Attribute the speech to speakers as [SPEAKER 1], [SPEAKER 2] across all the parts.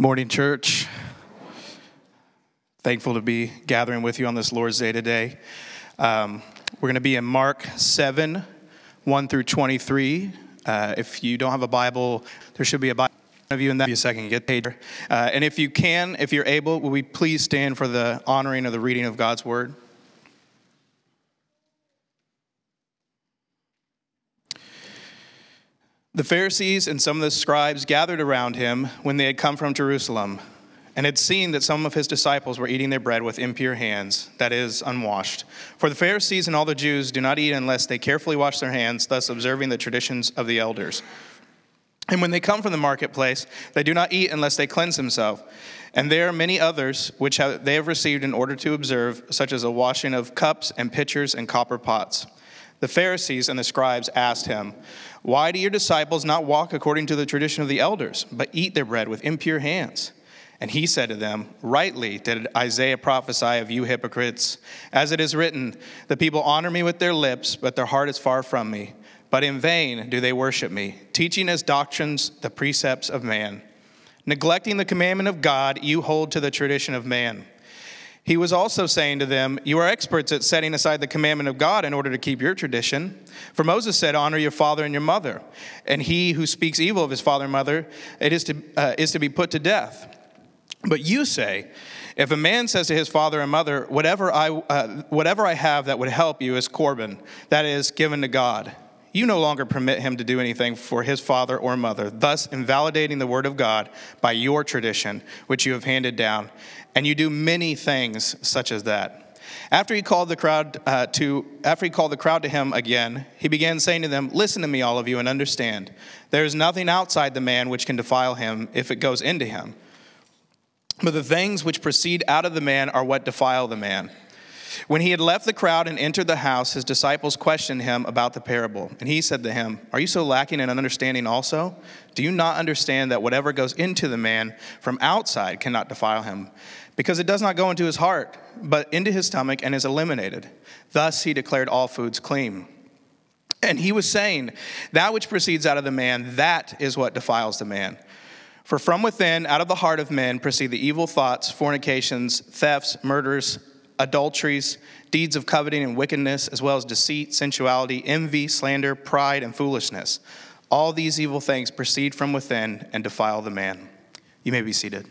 [SPEAKER 1] Morning, church. Thankful to be gathering with you on this Lord's Day today. Um, we're going to be in Mark 7 1 through 23. Uh, if you don't have a Bible, there should be a Bible of you in that. Be a second, get paid. Uh, and if you can, if you're able, will we please stand for the honoring of the reading of God's word? The Pharisees and some of the scribes gathered around him when they had come from Jerusalem and had seen that some of his disciples were eating their bread with impure hands, that is, unwashed. For the Pharisees and all the Jews do not eat unless they carefully wash their hands, thus observing the traditions of the elders. And when they come from the marketplace, they do not eat unless they cleanse themselves. And there are many others which have, they have received in order to observe, such as a washing of cups and pitchers and copper pots. The Pharisees and the scribes asked him, Why do your disciples not walk according to the tradition of the elders, but eat their bread with impure hands? And he said to them, Rightly did Isaiah prophesy of you hypocrites. As it is written, The people honor me with their lips, but their heart is far from me. But in vain do they worship me, teaching as doctrines the precepts of man. Neglecting the commandment of God, you hold to the tradition of man. He was also saying to them, You are experts at setting aside the commandment of God in order to keep your tradition. For Moses said, Honor your father and your mother. And he who speaks evil of his father and mother, it is to, uh, is to be put to death. But you say, if a man says to his father and mother, whatever I, uh, whatever I have that would help you is Corban, that is given to God, you no longer permit him to do anything for his father or mother, thus invalidating the word of God by your tradition, which you have handed down and you do many things such as that. After he called the crowd uh, to after he called the crowd to him again, he began saying to them, "Listen to me, all of you, and understand. There is nothing outside the man which can defile him if it goes into him. But the things which proceed out of the man are what defile the man." When he had left the crowd and entered the house, his disciples questioned him about the parable. And he said to him, Are you so lacking in understanding also? Do you not understand that whatever goes into the man from outside cannot defile him? because it does not go into his heart, but into his stomach and is eliminated. Thus he declared all foods clean. And he was saying, That which proceeds out of the man, that is what defiles the man. For from within, out of the heart of men, proceed the evil thoughts, fornications, thefts, murders, adulteries, deeds of coveting and wickedness, as well as deceit, sensuality, envy, slander, pride, and foolishness. All these evil things proceed from within and defile the man. You may be seated.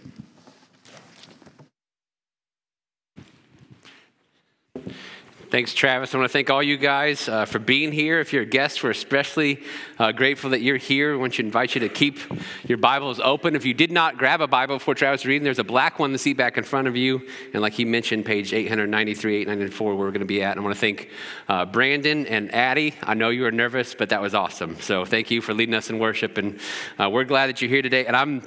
[SPEAKER 2] Thanks, Travis. I want to thank all you guys uh, for being here. If you're a guest, we're especially uh, grateful that you're here. I want to invite you to keep your Bibles open. If you did not grab a Bible before Travis reading, there's a black one in the seat back in front of you. And like he mentioned, page 893, 894, where we're going to be at. And I want to thank uh, Brandon and Addie. I know you were nervous, but that was awesome. So thank you for leading us in worship. And uh, we're glad that you're here today. And I'm,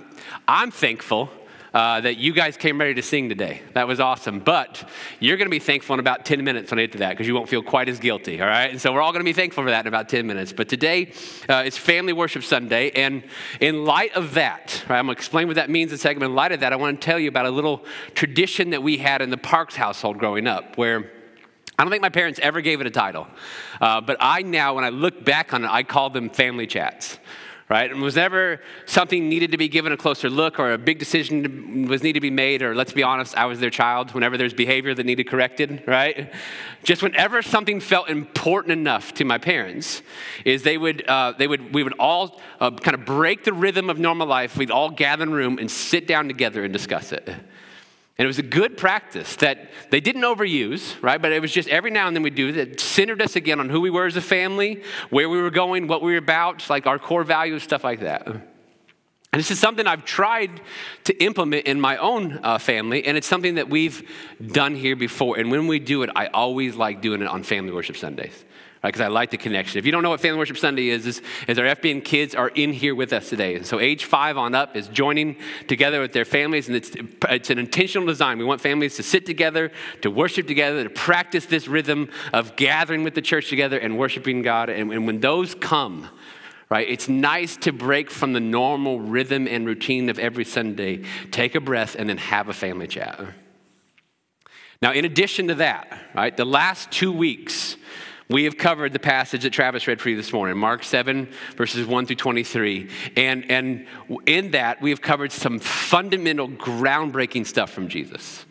[SPEAKER 2] I'm thankful uh, that you guys came ready to sing today. That was awesome. But you're going to be thankful in about 10 minutes when I get to that because you won't feel quite as guilty, all right? And so we're all going to be thankful for that in about 10 minutes. But today uh, it's Family Worship Sunday. And in light of that, right, I'm going to explain what that means in a second. In light of that, I want to tell you about a little tradition that we had in the Parks household growing up where I don't think my parents ever gave it a title. Uh, but I now, when I look back on it, I call them family chats right? And was ever something needed to be given a closer look or a big decision was needed to be made, or let's be honest, I was their child, whenever there's behavior that needed corrected, right? Just whenever something felt important enough to my parents, is they would, uh, they would we would all uh, kind of break the rhythm of normal life. We'd all gather in a room and sit down together and discuss it. And it was a good practice that they didn't overuse, right? But it was just every now and then we do that centered us again on who we were as a family, where we were going, what we were about, like our core values, stuff like that. And this is something I've tried to implement in my own uh, family, and it's something that we've done here before. And when we do it, I always like doing it on Family Worship Sundays because right, I like the connection. If you don't know what Family Worship Sunday is, is, is our FBN kids are in here with us today. And so age five on up is joining together with their families, and it's, it's an intentional design. We want families to sit together, to worship together, to practice this rhythm of gathering with the church together and worshiping God. And, and when those come, right, it's nice to break from the normal rhythm and routine of every Sunday, take a breath, and then have a family chat. Now, in addition to that, right, the last two weeks, we have covered the passage that Travis read for you this morning, Mark 7, verses 1 through 23. And, and in that, we have covered some fundamental, groundbreaking stuff from Jesus.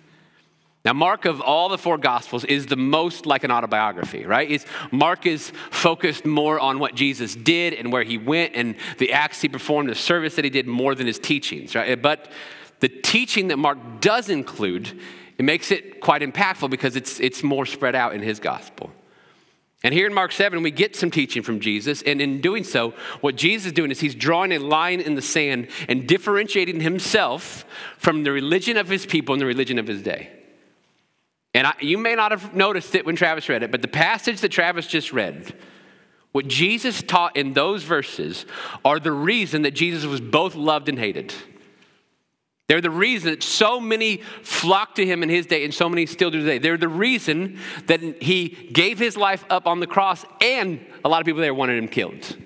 [SPEAKER 2] Now, Mark of all the four gospels is the most like an autobiography, right? It's, Mark is focused more on what Jesus did and where he went and the acts he performed, the service that he did more than his teachings, right? But the teaching that Mark does include, it makes it quite impactful because it's, it's more spread out in his gospel. And here in Mark 7, we get some teaching from Jesus. And in doing so, what Jesus is doing is he's drawing a line in the sand and differentiating himself from the religion of his people and the religion of his day. And I, you may not have noticed it when Travis read it, but the passage that Travis just read, what Jesus taught in those verses are the reason that Jesus was both loved and hated. They're the reason that so many flocked to him in his day and so many still do today. They're the reason that he gave his life up on the cross and a lot of people there wanted him killed.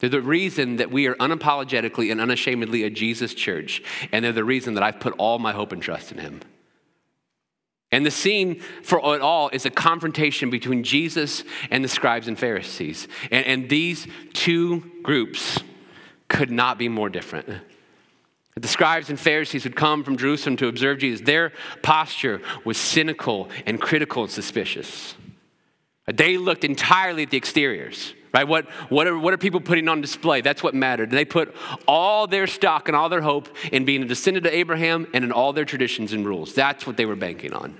[SPEAKER 2] They're the reason that we are unapologetically and unashamedly a Jesus church. And they're the reason that I've put all my hope and trust in him. And the scene for it all is a confrontation between Jesus and the scribes and Pharisees. And, and these two groups could not be more different. The scribes and Pharisees who'd come from Jerusalem to observe Jesus, their posture was cynical and critical and suspicious. They looked entirely at the exteriors, right? What, what, are, what are people putting on display? That's what mattered. They put all their stock and all their hope in being a descendant of Abraham and in all their traditions and rules. That's what they were banking on.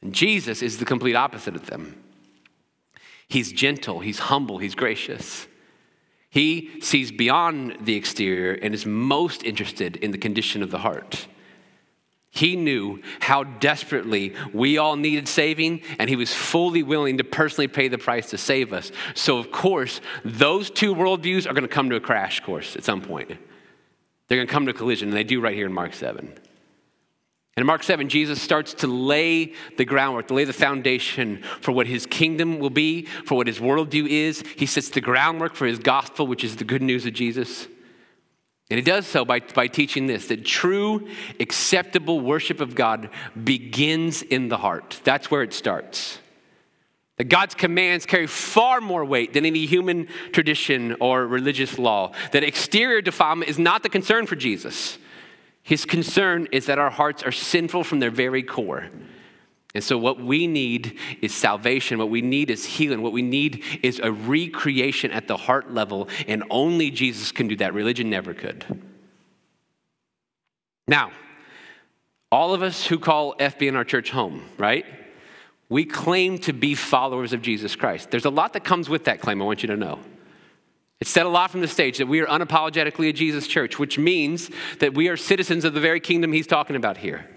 [SPEAKER 2] And Jesus is the complete opposite of them. He's gentle, he's humble, he's gracious. He sees beyond the exterior and is most interested in the condition of the heart. He knew how desperately we all needed saving, and he was fully willing to personally pay the price to save us. So, of course, those two worldviews are going to come to a crash course at some point. They're going to come to a collision, and they do right here in Mark 7. In Mark 7, Jesus starts to lay the groundwork, to lay the foundation for what his kingdom will be, for what his worldview is. He sets the groundwork for his gospel, which is the good news of Jesus. And he does so by, by teaching this that true, acceptable worship of God begins in the heart. That's where it starts. That God's commands carry far more weight than any human tradition or religious law. That exterior defilement is not the concern for Jesus. His concern is that our hearts are sinful from their very core. And so, what we need is salvation. What we need is healing. What we need is a recreation at the heart level. And only Jesus can do that. Religion never could. Now, all of us who call FB FBN our church home, right? We claim to be followers of Jesus Christ. There's a lot that comes with that claim, I want you to know. It's said a lot from the stage that we are unapologetically a Jesus church, which means that we are citizens of the very kingdom he's talking about here.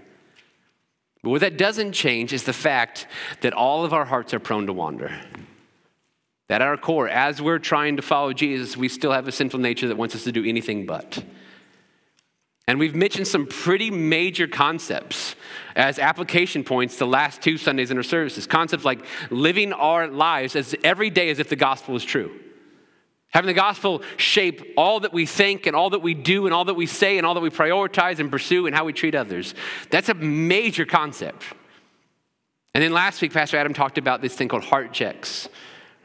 [SPEAKER 2] But what that doesn't change is the fact that all of our hearts are prone to wander. That at our core, as we're trying to follow Jesus, we still have a sinful nature that wants us to do anything but. And we've mentioned some pretty major concepts as application points the last two Sundays in our services. Concepts like living our lives as every day as if the gospel is true. Having the gospel shape all that we think and all that we do and all that we say and all that we prioritize and pursue and how we treat others. That's a major concept. And then last week, Pastor Adam talked about this thing called heart checks,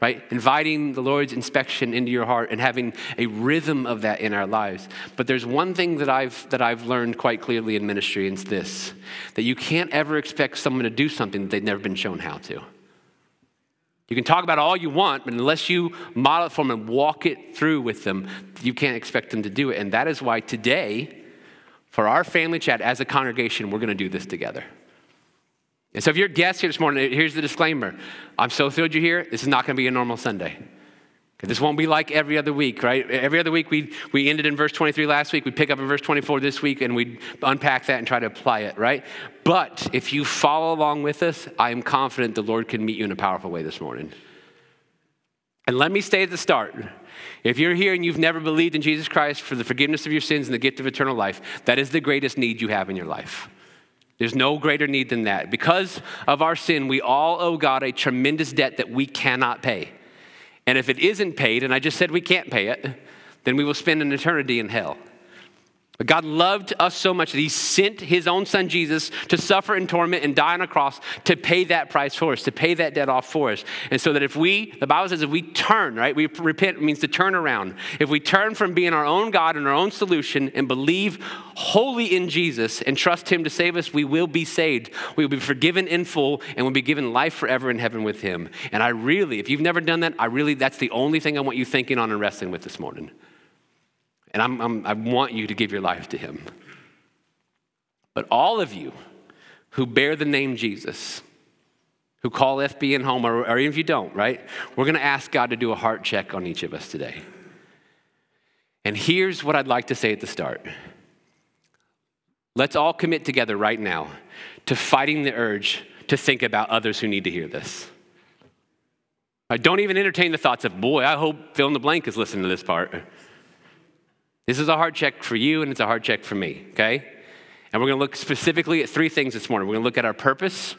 [SPEAKER 2] right? Inviting the Lord's inspection into your heart and having a rhythm of that in our lives. But there's one thing that I've, that I've learned quite clearly in ministry, and it's this that you can't ever expect someone to do something that they've never been shown how to. You can talk about all you want, but unless you model it for them and walk it through with them, you can't expect them to do it. And that is why today, for our family chat as a congregation, we're going to do this together. And so if you're a guest here this morning, here's the disclaimer. I'm so thrilled you're here. This is not going to be a normal Sunday. This won't be like every other week, right? Every other week, we, we ended in verse 23 last week. We pick up in verse 24 this week, and we unpack that and try to apply it, right? But if you follow along with us, I am confident the Lord can meet you in a powerful way this morning. And let me stay at the start. If you're here and you've never believed in Jesus Christ for the forgiveness of your sins and the gift of eternal life, that is the greatest need you have in your life. There's no greater need than that. Because of our sin, we all owe God a tremendous debt that we cannot pay. And if it isn't paid, and I just said we can't pay it, then we will spend an eternity in hell. But God loved us so much that He sent His own Son Jesus to suffer in torment and die on a cross to pay that price for us, to pay that debt off for us. And so that if we, the Bible says, if we turn, right, we repent means to turn around. If we turn from being our own God and our own solution and believe wholly in Jesus and trust Him to save us, we will be saved. We will be forgiven in full and we'll be given life forever in heaven with Him. And I really, if you've never done that, I really, that's the only thing I want you thinking on and wrestling with this morning. And I'm, I'm, i want you to give your life to him. But all of you who bear the name Jesus, who call FBN home, or, or even if you don't, right? We're going to ask God to do a heart check on each of us today. And here's what I'd like to say at the start. Let's all commit together right now to fighting the urge to think about others who need to hear this. I don't even entertain the thoughts of, boy, I hope fill in the blank is listening to this part. This is a heart check for you, and it's a heart check for me, okay? And we're gonna look specifically at three things this morning. We're gonna look at our purpose,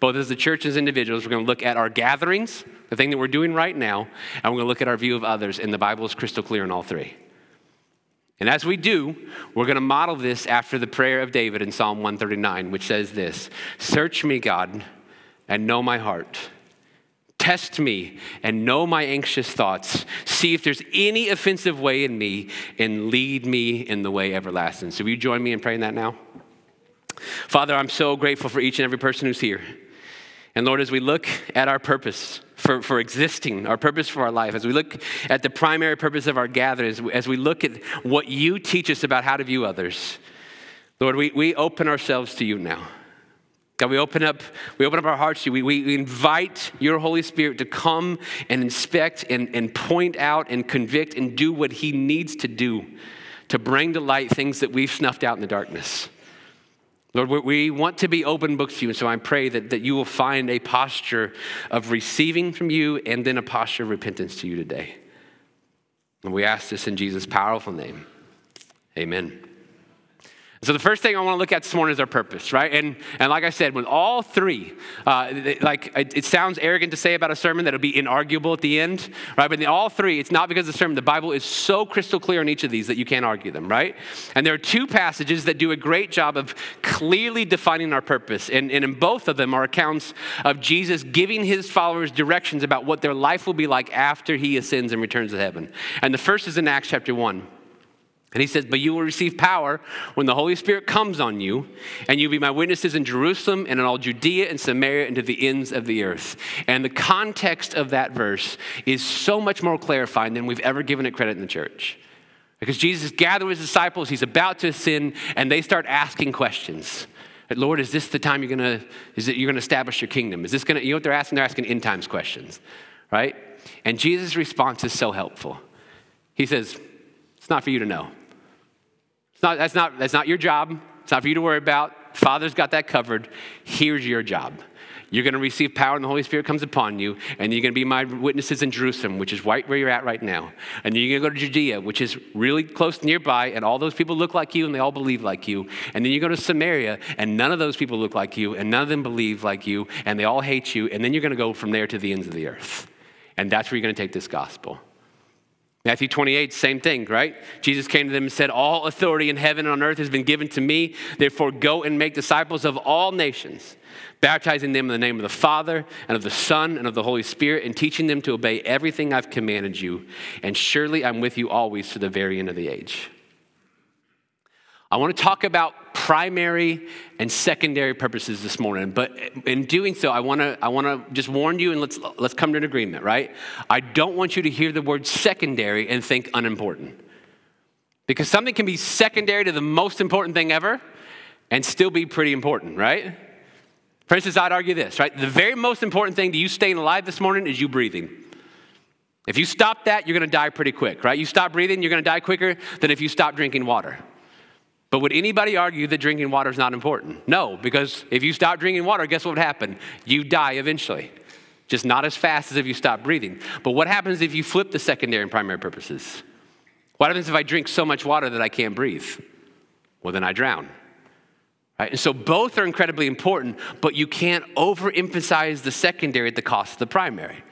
[SPEAKER 2] both as the church and as individuals. We're gonna look at our gatherings, the thing that we're doing right now, and we're gonna look at our view of others. And the Bible is crystal clear in all three. And as we do, we're going to model this after the prayer of David in Psalm 139, which says this Search me, God, and know my heart. Test me and know my anxious thoughts. See if there's any offensive way in me and lead me in the way everlasting. So, will you join me in praying that now? Father, I'm so grateful for each and every person who's here. And Lord, as we look at our purpose for, for existing, our purpose for our life, as we look at the primary purpose of our gatherings, as we look at what you teach us about how to view others, Lord, we, we open ourselves to you now. God, we open up, we open up our hearts to you. We, we invite your Holy Spirit to come and inspect and, and point out and convict and do what he needs to do to bring to light things that we've snuffed out in the darkness. Lord, we want to be open books to you, and so I pray that, that you will find a posture of receiving from you and then a posture of repentance to you today. And we ask this in Jesus' powerful name. Amen. So the first thing I want to look at this morning is our purpose, right? And, and like I said, when all three, uh, like it, it, sounds arrogant to say about a sermon that it'll be inarguable at the end, right? But in all three, it's not because the sermon, the Bible is so crystal clear on each of these that you can't argue them, right? And there are two passages that do a great job of clearly defining our purpose. And, and in both of them are accounts of Jesus giving his followers directions about what their life will be like after he ascends and returns to heaven. And the first is in Acts chapter 1. And he says, But you will receive power when the Holy Spirit comes on you, and you'll be my witnesses in Jerusalem and in all Judea and Samaria and to the ends of the earth. And the context of that verse is so much more clarifying than we've ever given it credit in the church. Because Jesus gathered his disciples, he's about to sin, and they start asking questions. Lord, is this the time you're gonna, is it you're gonna establish your kingdom? Is this gonna, you know what they're asking? They're asking end times questions, right? And Jesus' response is so helpful. He says, It's not for you to know. Not, that's, not, that's not your job. It's not for you to worry about. Father's got that covered. Here's your job. You're going to receive power and the Holy Spirit comes upon you, and you're going to be my witnesses in Jerusalem, which is right where you're at right now. And you're going to go to Judea, which is really close nearby, and all those people look like you and they all believe like you. And then you go to Samaria, and none of those people look like you, and none of them believe like you, and they all hate you. And then you're going to go from there to the ends of the earth. And that's where you're going to take this gospel. Matthew 28, same thing, right? Jesus came to them and said, All authority in heaven and on earth has been given to me. Therefore, go and make disciples of all nations, baptizing them in the name of the Father and of the Son and of the Holy Spirit, and teaching them to obey everything I've commanded you. And surely I'm with you always to the very end of the age. I want to talk about primary and secondary purposes this morning, but in doing so, I want to I want to just warn you and let's let's come to an agreement, right? I don't want you to hear the word secondary and think unimportant. Because something can be secondary to the most important thing ever and still be pretty important, right? For instance, I'd argue this, right? The very most important thing to you staying alive this morning is you breathing. If you stop that, you're to die pretty quick, right? You stop breathing, you're to die quicker than if you stop drinking water. But would anybody argue that drinking water is not important? No, because if you stop drinking water, guess what would happen? You die eventually. Just not as fast as if you stop breathing. But what happens if you flip the secondary and primary purposes? What happens if I drink so much water that I can't breathe? Well, then I drown. Right? And so both are incredibly important, but you can't overemphasize the secondary at the cost of the primary.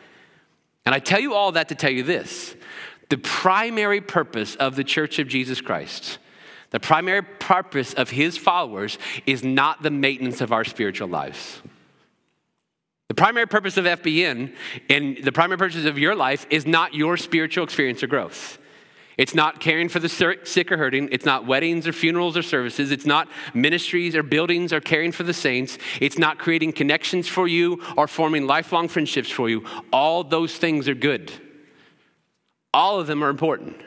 [SPEAKER 2] And I tell you all that to tell you this the primary purpose of the Church of Jesus Christ The primary purpose of his followers is not the maintenance of our spiritual lives. The primary purpose of FBN and the primary purpose of your life is not your spiritual experience or growth. It's not caring for the sick or hurting. It's not weddings or funerals or services. It's not ministries or buildings or caring for the saints. It's not creating connections for you or forming lifelong friendships for you. All those things are good. All of them are important.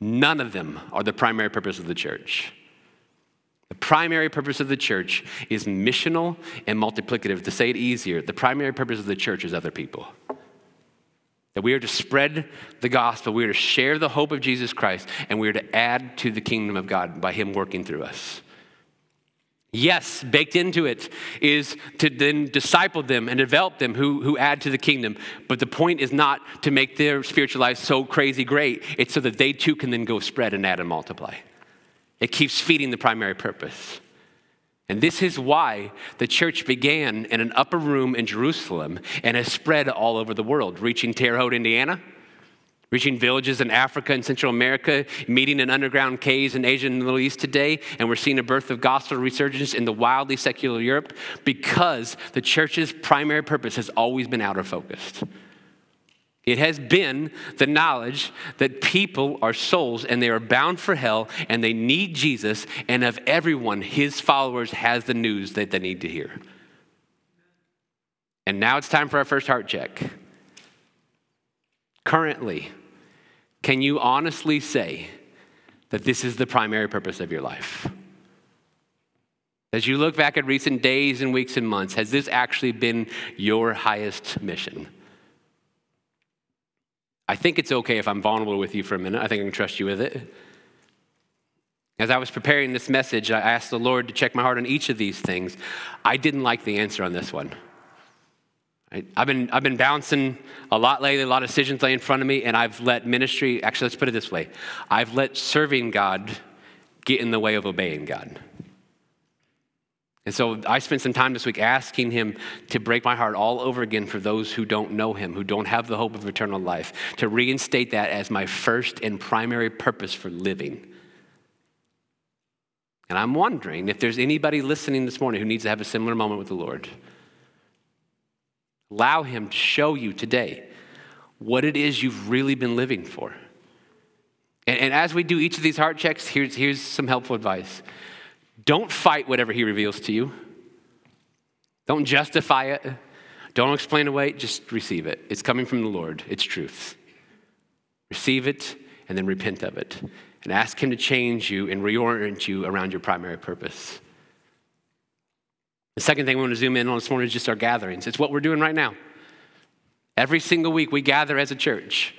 [SPEAKER 2] None of them are the primary purpose of the church. The primary purpose of the church is missional and multiplicative. To say it easier, the primary purpose of the church is other people. That we are to spread the gospel, we are to share the hope of Jesus Christ, and we are to add to the kingdom of God by Him working through us. Yes, baked into it is to then disciple them and develop them who, who add to the kingdom. But the point is not to make their spiritual life so crazy great, it's so that they too can then go spread and add and multiply. It keeps feeding the primary purpose. And this is why the church began in an upper room in Jerusalem and has spread all over the world, reaching Terre Haute, Indiana, reaching villages in Africa and Central America, meeting in underground caves in Asia and the Middle East today, and we're seeing a birth of gospel resurgence in the wildly secular Europe because the church's primary purpose has always been outer focused. It has been the knowledge that people are souls and they are bound for hell and they need Jesus, and of everyone, his followers has the news that they need to hear. And now it's time for our first heart check. Currently, can you honestly say that this is the primary purpose of your life? As you look back at recent days and weeks and months, has this actually been your highest mission? I think it's okay if I'm vulnerable with you for a minute. I think I can trust you with it. As I was preparing this message, I asked the Lord to check my heart on each of these things. I didn't like the answer on this one. I've been, I've been bouncing a lot lately, a lot of decisions lay in front of me, and I've let ministry, actually, let's put it this way I've let serving God get in the way of obeying God. And so I spent some time this week asking him to break my heart all over again for those who don't know him, who don't have the hope of eternal life, to reinstate that as my first and primary purpose for living. And I'm wondering if there's anybody listening this morning who needs to have a similar moment with the Lord. Allow him to show you today what it is you've really been living for. And, and as we do each of these heart checks, here's, here's some helpful advice. Don't fight whatever he reveals to you. Don't justify it. Don't explain away. Just receive it. It's coming from the Lord, it's truth. Receive it and then repent of it. And ask Him to change you and reorient you around your primary purpose. The second thing we want to zoom in on this morning is just our gatherings. It's what we're doing right now. Every single week we gather as a church.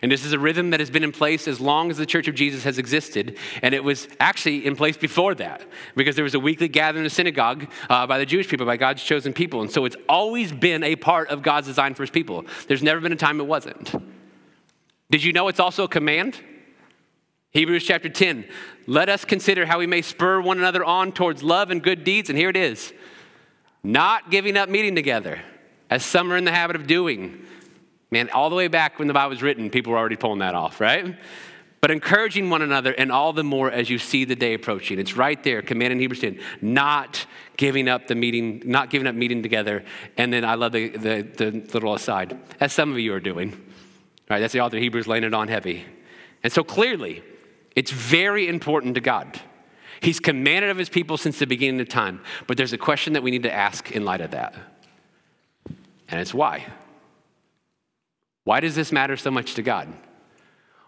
[SPEAKER 2] And this is a rhythm that has been in place as long as the Church of Jesus has existed. And it was actually in place before that because there was a weekly gathering in the synagogue uh, by the Jewish people, by God's chosen people. And so it's always been a part of God's design for his people. There's never been a time it wasn't. Did you know it's also a command? Hebrews chapter 10. Let us consider how we may spur one another on towards love and good deeds. And here it is not giving up meeting together, as some are in the habit of doing Man, all the way back when the Bible was written, people were already pulling that off, right? But encouraging one another, and all the more as you see the day approaching. It's right there, command in Hebrews 10, not giving up the meeting, not giving up meeting together. And then I love the, the, the little aside, as some of you are doing. Right, that's the author of Hebrews laying it on heavy. And so clearly, it's very important to God. He's commanded of his people since the beginning of time. But there's a question that we need to ask in light of that. And it's why? Why does this matter so much to God?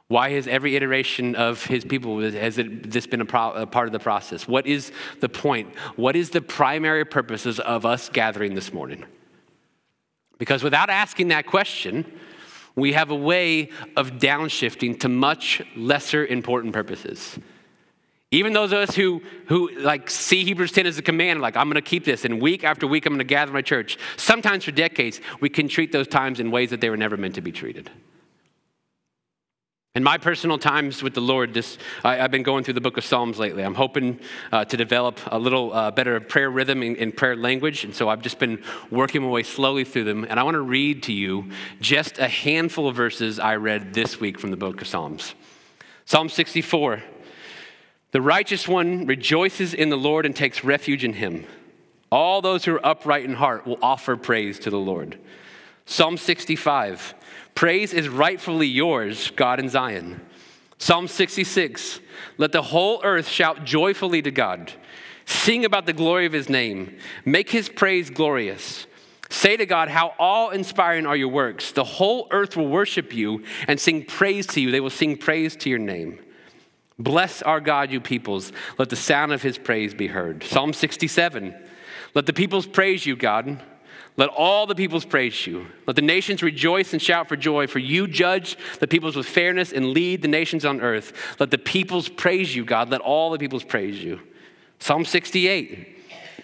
[SPEAKER 2] Why has every iteration of his people, has it, this been a, pro, a, part of the process? What is the point? What is the primary purposes of us gathering this morning? Because without asking that question, we have a way of downshifting to much lesser important purposes. Even those of us who, who like see Hebrews 10 as a command, like I'm going to keep this, and week after week I'm going to gather my church. Sometimes for decades, we can treat those times in ways that they were never meant to be treated. In my personal times with the Lord, this, I, have been going through the book of Psalms lately. I'm hoping uh, to develop a little uh, better prayer rhythm and prayer language, and so I've just been working my way slowly through them. And I want to read to you just a handful of verses I read this week from the book of Psalms. Psalm 64 The righteous one rejoices in the Lord and takes refuge in him. All those who are upright in heart will offer praise to the Lord. Psalm 65 Praise is rightfully yours, God in Zion. Psalm 66 Let the whole earth shout joyfully to God. Sing about the glory of his name. Make his praise glorious. Say to God, How awe inspiring are your works. The whole earth will worship you and sing praise to you. They will sing praise to your name. Bless our God, you peoples. Let the sound of his praise be heard. Psalm 67 Let the peoples praise you, God. Let all the peoples praise you. Let the nations rejoice and shout for joy, for you judge the peoples with fairness and lead the nations on earth. Let the peoples praise you, God. Let all the peoples praise you. Psalm 68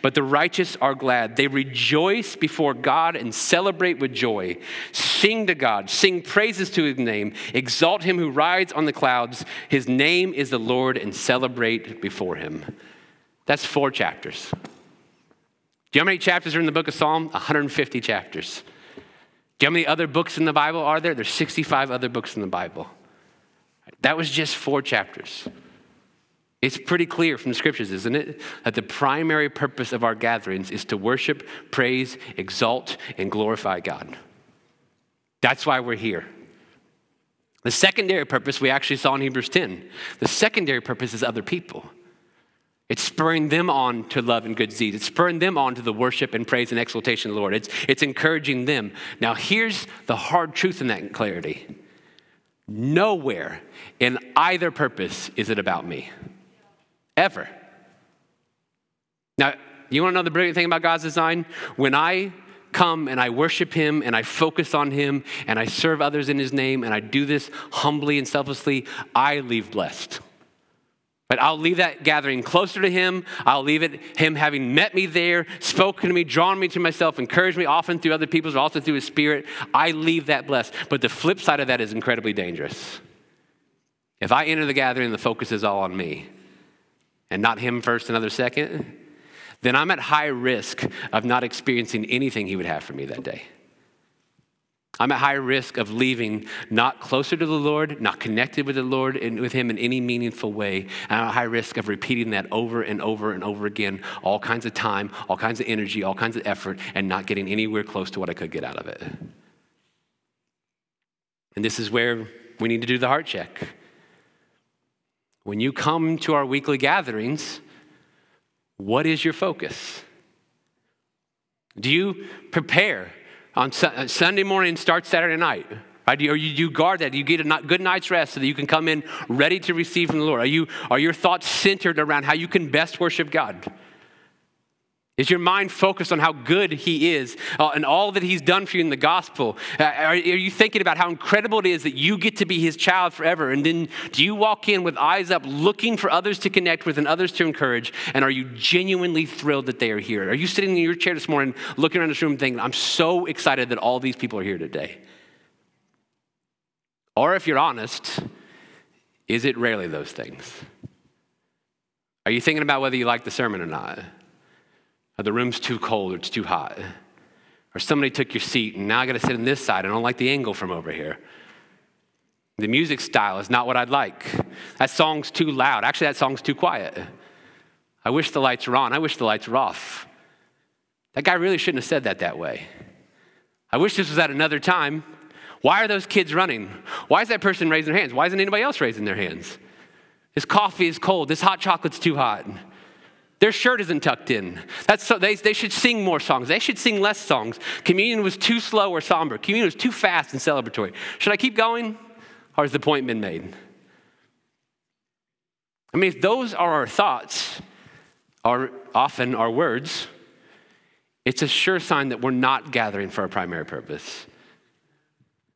[SPEAKER 2] but the righteous are glad. They rejoice before God and celebrate with joy. Sing to God, sing praises to his name, exalt him who rides on the clouds. His name is the Lord, and celebrate before him. That's four chapters. Do you know how many chapters are in the book of Psalm? 150 chapters. Do you know how many other books in the Bible are there? There's 65 other books in the Bible. That was just four chapters. It's pretty clear from the scriptures, isn't it? That the primary purpose of our gatherings is to worship, praise, exalt, and glorify God. That's why we're here. The secondary purpose we actually saw in Hebrews 10. The secondary purpose is other people. It's spurring them on to love and good deeds. It's spurring them on to the worship and praise and exaltation of the Lord. It's, it's encouraging them. Now, here's the hard truth in that clarity nowhere in either purpose is it about me ever. Now, you want to know the brilliant thing about God's design? When I come and I worship Him and I focus on Him and I serve others in His name and I do this humbly and selflessly, I leave blessed. But I'll leave that gathering closer to Him. I'll leave it Him having met me there, spoken to me, drawn me to myself, encouraged me often through other people's, but also through His Spirit. I leave that blessed. But the flip side of that is incredibly dangerous. If I enter the gathering the focus is all on me, and not him first, another second, then I'm at high risk of not experiencing anything he would have for me that day. I'm at high risk of leaving not closer to the Lord, not connected with the Lord and with Him in any meaningful way. And I'm at high risk of repeating that over and over and over again, all kinds of time, all kinds of energy, all kinds of effort, and not getting anywhere close to what I could get out of it. And this is where we need to do the heart check. When you come to our weekly gatherings, what is your focus? Do you prepare on uh, Sunday morning, start Saturday night? Right? Or you, you guard that? You get a good night's rest so that you can come in ready to receive from the Lord? Are, you, are your thoughts centered around how you can best worship God? Is your mind focused on how good He is uh, and all that He's done for you in the gospel? Uh, are, are, you thinking about how incredible it is that you get to be His child forever? And then do you walk in with eyes up, looking for others to connect with and others to encourage? And are you genuinely thrilled that they are here? Are you sitting in your chair this morning, looking around this room, thinking, I'm so excited that all these people are here today? Or if you're honest, is it rarely those things? Are you thinking about whether you like the sermon or not? Or the room's too cold or it's too hot. Or somebody took your seat and now I got to sit on this side. I don't like the angle from over here. The music style is not what I'd like. That song's too loud. Actually, that song's too quiet. I wish the lights were on. I wish the lights were off. That guy really shouldn't have said that that way. I wish this was at another time. Why are those kids running? Why is that person raising their hands? Why isn't anybody else raising their hands? This coffee is cold. This hot chocolate's too hot. Their shirt isn't tucked in. That's so, they, they should sing more songs. They should sing less songs. Communion was too slow or somber. Communion was too fast and celebratory. Should I keep going? Or has the point been made? I mean, if those are our thoughts, are often our words, it's a sure sign that we're not gathering for our primary purpose.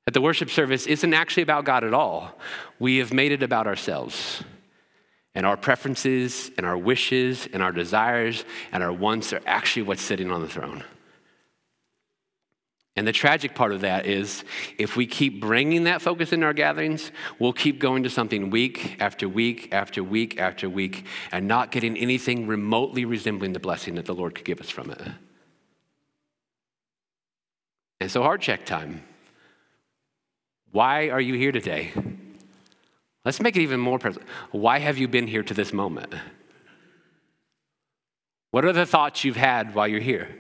[SPEAKER 2] That the worship service isn't actually about God at all. We have made it about ourselves. And our preferences and our wishes and our desires and our wants are actually what's sitting on the throne. And the tragic part of that is if we keep bringing that focus in our gatherings, we'll keep going to something week after week after week after week and not getting anything remotely resembling the blessing that the Lord could give us from it. And so, heart check time. Why are you here today? Let's make it even more personal. Why have you been here to this moment? What are the thoughts you've had while you're here?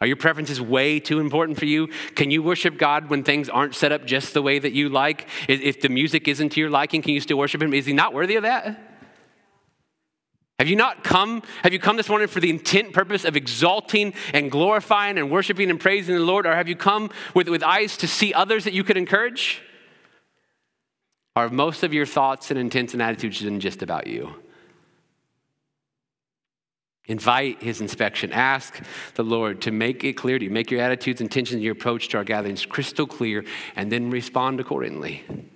[SPEAKER 2] Are your preferences way too important for you? Can you worship God when things aren't set up just the way that you like? If the music isn't to your liking, can you still worship Him? Is He not worthy of that? Have you not come? Have you come this morning for the intent purpose of exalting and glorifying and worshiping and praising the Lord? Or have you come with, with eyes to see others that you could encourage? Are most of your thoughts and intents and attitudes just about you? Invite his inspection. Ask the Lord to make it clear to you, make your attitudes, intentions, your approach to our gatherings crystal clear, and then respond accordingly. And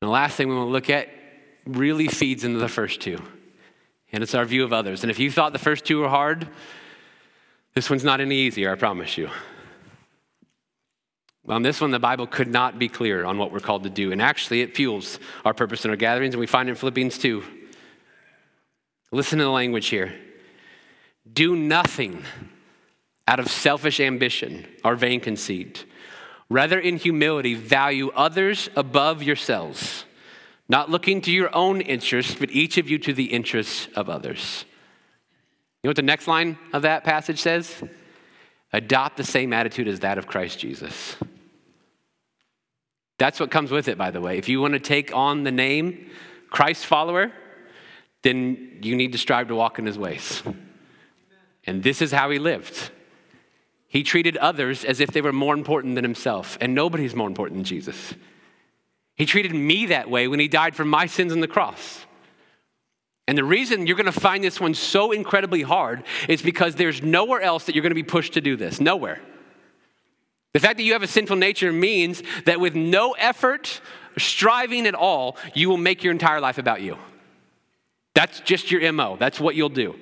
[SPEAKER 2] the last thing we want to look at really feeds into the first two, and it's our view of others. And if you thought the first two were hard, this one's not any easier, I promise you. On this one, the Bible could not be clear on what we're called to do. And actually, it fuels our purpose in our gatherings, and we find it in Philippians 2. Listen to the language here. Do nothing out of selfish ambition or vain conceit. Rather, in humility, value others above yourselves, not looking to your own interests, but each of you to the interests of others. You know what the next line of that passage says? Adopt the same attitude as that of Christ Jesus. That's what comes with it, by the way. If you want to take on the name Christ follower, then you need to strive to walk in his ways. And this is how he lived. He treated others as if they were more important than himself, and nobody's more important than Jesus. He treated me that way when he died for my sins on the cross. And the reason you're going to find this one so incredibly hard is because there's nowhere else that you're going to be pushed to do this. Nowhere. The fact that you have a sinful nature means that with no effort, striving at all, you will make your entire life about you. That's just your MO. That's what you'll do.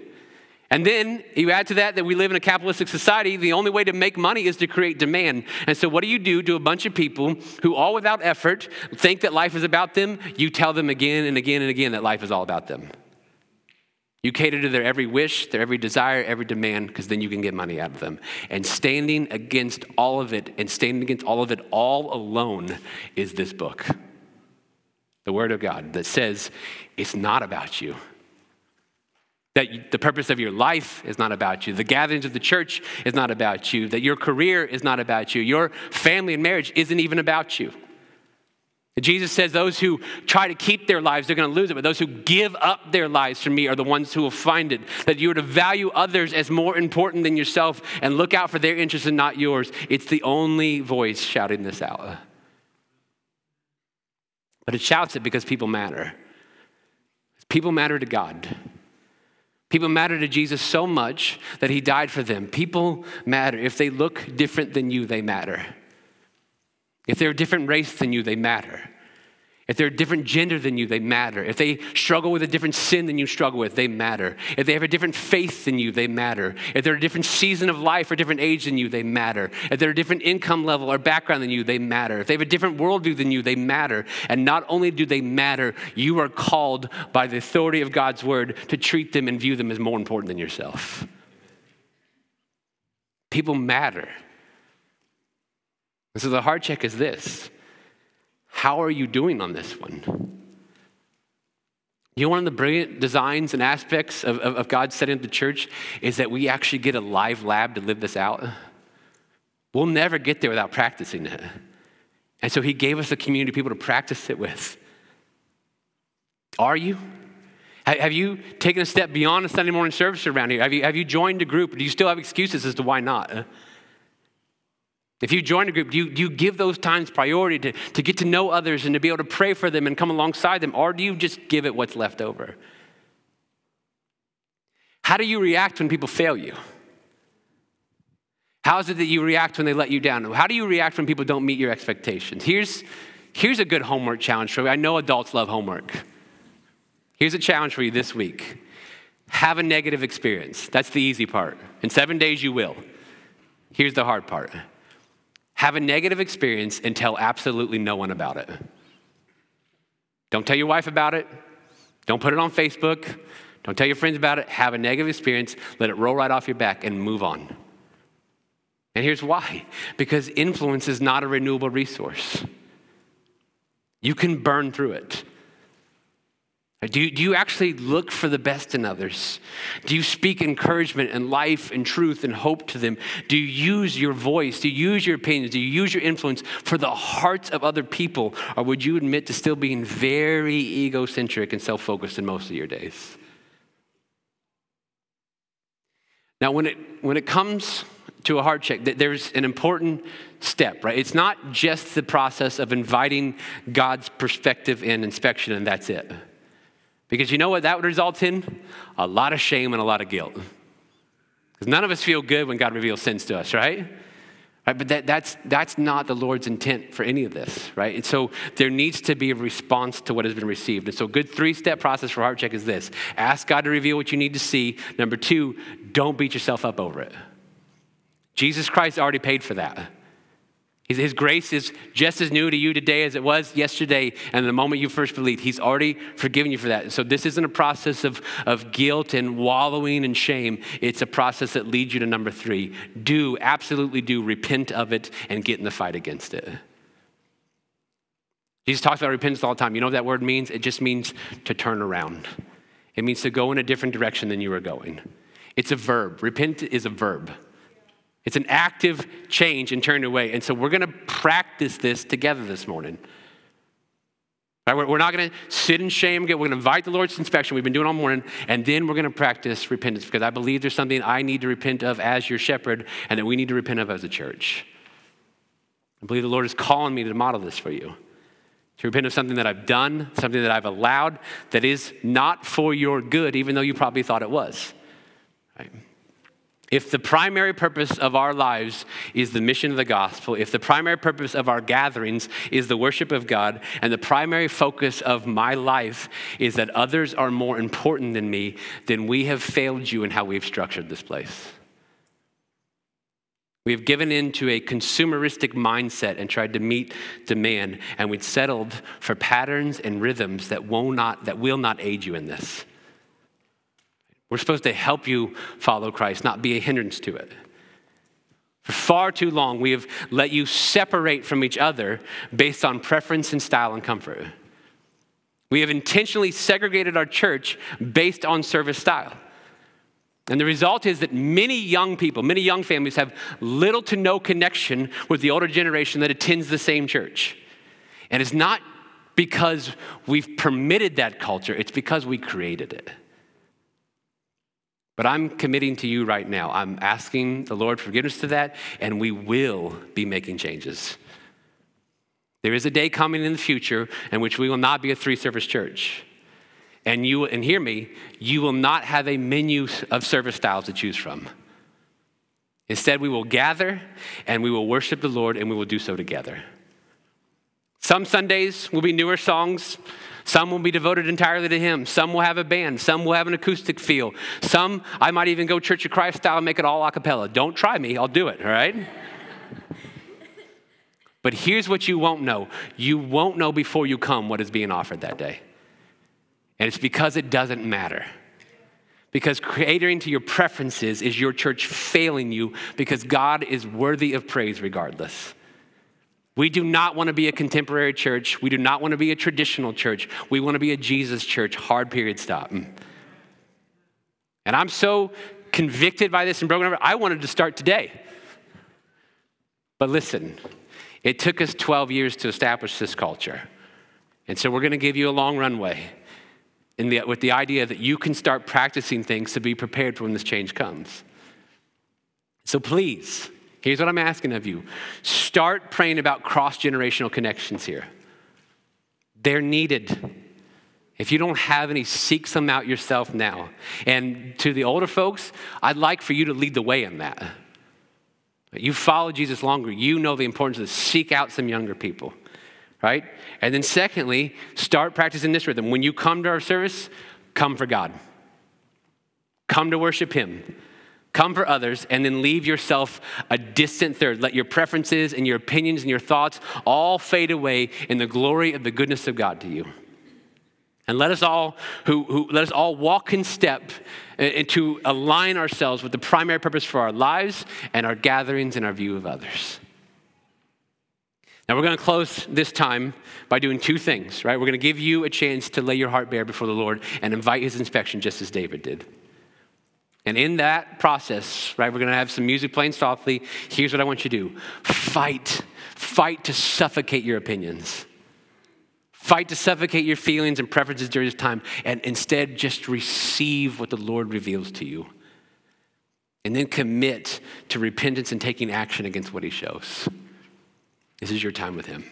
[SPEAKER 2] And then you add to that that we live in a capitalistic society. The only way to make money is to create demand. And so, what do you do to a bunch of people who, all without effort, think that life is about them? You tell them again and again and again that life is all about them. You cater to their every wish, their every desire, every demand, because then you can get money out of them. And standing against all of it and standing against all of it all alone is this book the Word of God, that says it's not about you. That the purpose of your life is not about you. The gatherings of the church is not about you. That your career is not about you. Your family and marriage isn't even about you. Jesus says those who try to keep their lives, they're going to lose it. But those who give up their lives for me are the ones who will find it. That you are to value others as more important than yourself and look out for their interests and not yours. It's the only voice shouting this out. But it shouts it because people matter. People matter to God. People matter to Jesus so much that he died for them. People matter. If they look different than you, they matter. If they're a different race than you, they matter. If they're a different gender than you, they matter. If they struggle with a different sin than you struggle with, they matter. If they have a different faith than you, they matter. If they're a different season of life or different age than you, they matter. If they're a different income level or background than you, they matter. If they have a different worldview than you, they matter. And not only do they matter, you are called by the authority of God's word to treat them and view them as more important than yourself. People matter. And so the heart check is this how are you doing on this one? You know, one of the brilliant designs and aspects of, of, of God setting up the church is that we actually get a live lab to live this out. We'll never get there without practicing it. And so he gave us a community of people to practice it with. Are you? Have you taken a step beyond a Sunday morning service around here? Have you, have you joined a group? Do you still have excuses as to why not? If you join a group, do you, do you give those times priority to, to get to know others and to be able to pray for them and come alongside them? Or do you just give it what's left over? How do you react when people fail you? How is it that you react when they let you down? How do you react when people don't meet your expectations? Here's, here's a good homework challenge for you. I know adults love homework. Here's a challenge for you this week have a negative experience. That's the easy part. In seven days, you will. Here's the hard part have a negative experience and tell absolutely no one about it. Don't tell your wife about it. Don't put it on Facebook. Don't tell your friends about it. Have a negative experience, let it roll right off your back, and move on. And here's why because influence is not a renewable resource. You can burn through it. Do you, do you actually look for the best in others? Do you speak encouragement and life and truth and hope to them? Do you use your voice? Do you use your opinions? Do you use your influence for the hearts of other people? Or would you admit to still being very egocentric and self focused in most of your days? Now, when it, when it comes to a heart check, there's an important step, right? It's not just the process of inviting God's perspective and inspection, and that's it. Because you know what that would result in? A lot of shame and a lot of guilt. Because none of us feel good when God reveals sins to us, right? Right, but that, that's, that's not the Lord's intent for any of this, right? And so there needs to be a response to what has been received. And so, a good three step process for heart check is this ask God to reveal what you need to see. Number two, don't beat yourself up over it. Jesus Christ already paid for that. His grace is just as new to you today as it was yesterday and the moment you first believed. He's already forgiven you for that. So, this isn't a process of, of guilt and wallowing and shame. It's a process that leads you to number three do, absolutely do, repent of it and get in the fight against it. Jesus talks about repentance all the time. You know what that word means? It just means to turn around, it means to go in a different direction than you were going. It's a verb. Repent is a verb. It's an active change and turn away. And so we're going to practice this together this morning. Right, we're not going to sit in shame. We're going to invite the Lord's inspection. We've been doing all morning. And then we're going to practice repentance because I believe there's something I need to repent of as your shepherd and that we need to repent of as a church. I believe the Lord is calling me to model this for you. To repent of something that I've done, something that I've allowed that is not for your good, even though you probably thought it was. Right? If the primary purpose of our lives is the mission of the gospel, if the primary purpose of our gatherings is the worship of God, and the primary focus of my life is that others are more important than me, then we have failed you in how we've structured this place. We have given in to a consumeristic mindset and tried to meet demand, and we've settled for patterns and rhythms that, will not, that will not aid you in this. We're supposed to help you follow Christ, not be a hindrance to it. For far too long, we have let you separate from each other based on preference and style and comfort. We have intentionally segregated our church based on service style. And the result is that many young people, many young families have little to no connection with the older generation that attends the same church. And it's not because we've permitted that culture, it's because we created it. But I'm committing to you right now. I'm asking the Lord forgiveness to that, and we will be making changes. There is a day coming in the future in which we will not be a three service church. And you and hear me, you will not have a menu of service styles to choose from. Instead, we will gather and we will worship the Lord and we will do so together. Some Sundays will be newer songs. Some will be devoted entirely to Him. Some will have a band. Some will have an acoustic feel. Some, I might even go Church of Christ style and make it all a cappella. Don't try me, I'll do it, all right? but here's what you won't know you won't know before you come what is being offered that day. And it's because it doesn't matter. Because catering to your preferences is your church failing you because God is worthy of praise regardless. We do not want to be a contemporary church. We do not want to be a traditional church. We want to be a Jesus church. Hard period stop. Mm. And I'm so convicted by this and broken over. I wanted to start today. But listen, it took us 12 years to establish this culture. And so we're going to give you a long runway the, with the idea that you can start practicing things to be prepared for when this change comes. So please, Here's what I'm asking of you start praying about cross generational connections here. They're needed. If you don't have any, seek some out yourself now. And to the older folks, I'd like for you to lead the way in that. You follow Jesus longer, you know the importance of seek out some younger people, right? And then, secondly, start practicing this rhythm. When you come to our service, come for God, come to worship Him come for others, and then leave yourself a distant third. Let your preferences and your opinions and your thoughts all fade away in the glory of the goodness of God to you. And let us all who, who let us all walk in step uh, and to align ourselves with the primary purpose for our lives and our gatherings and our view of others. Now, we're going to close this time by doing two things, right? We're going to give you a chance to lay your heart bare before the Lord and invite his inspection just as David did. And in that process, right, we're going to have some music playing softly. Here's what I want you to do fight, fight to suffocate your opinions. Fight to suffocate your feelings and preferences during this time, and instead just receive what the Lord reveals to you. And then commit to repentance and taking action against what He shows. This is your time with Him.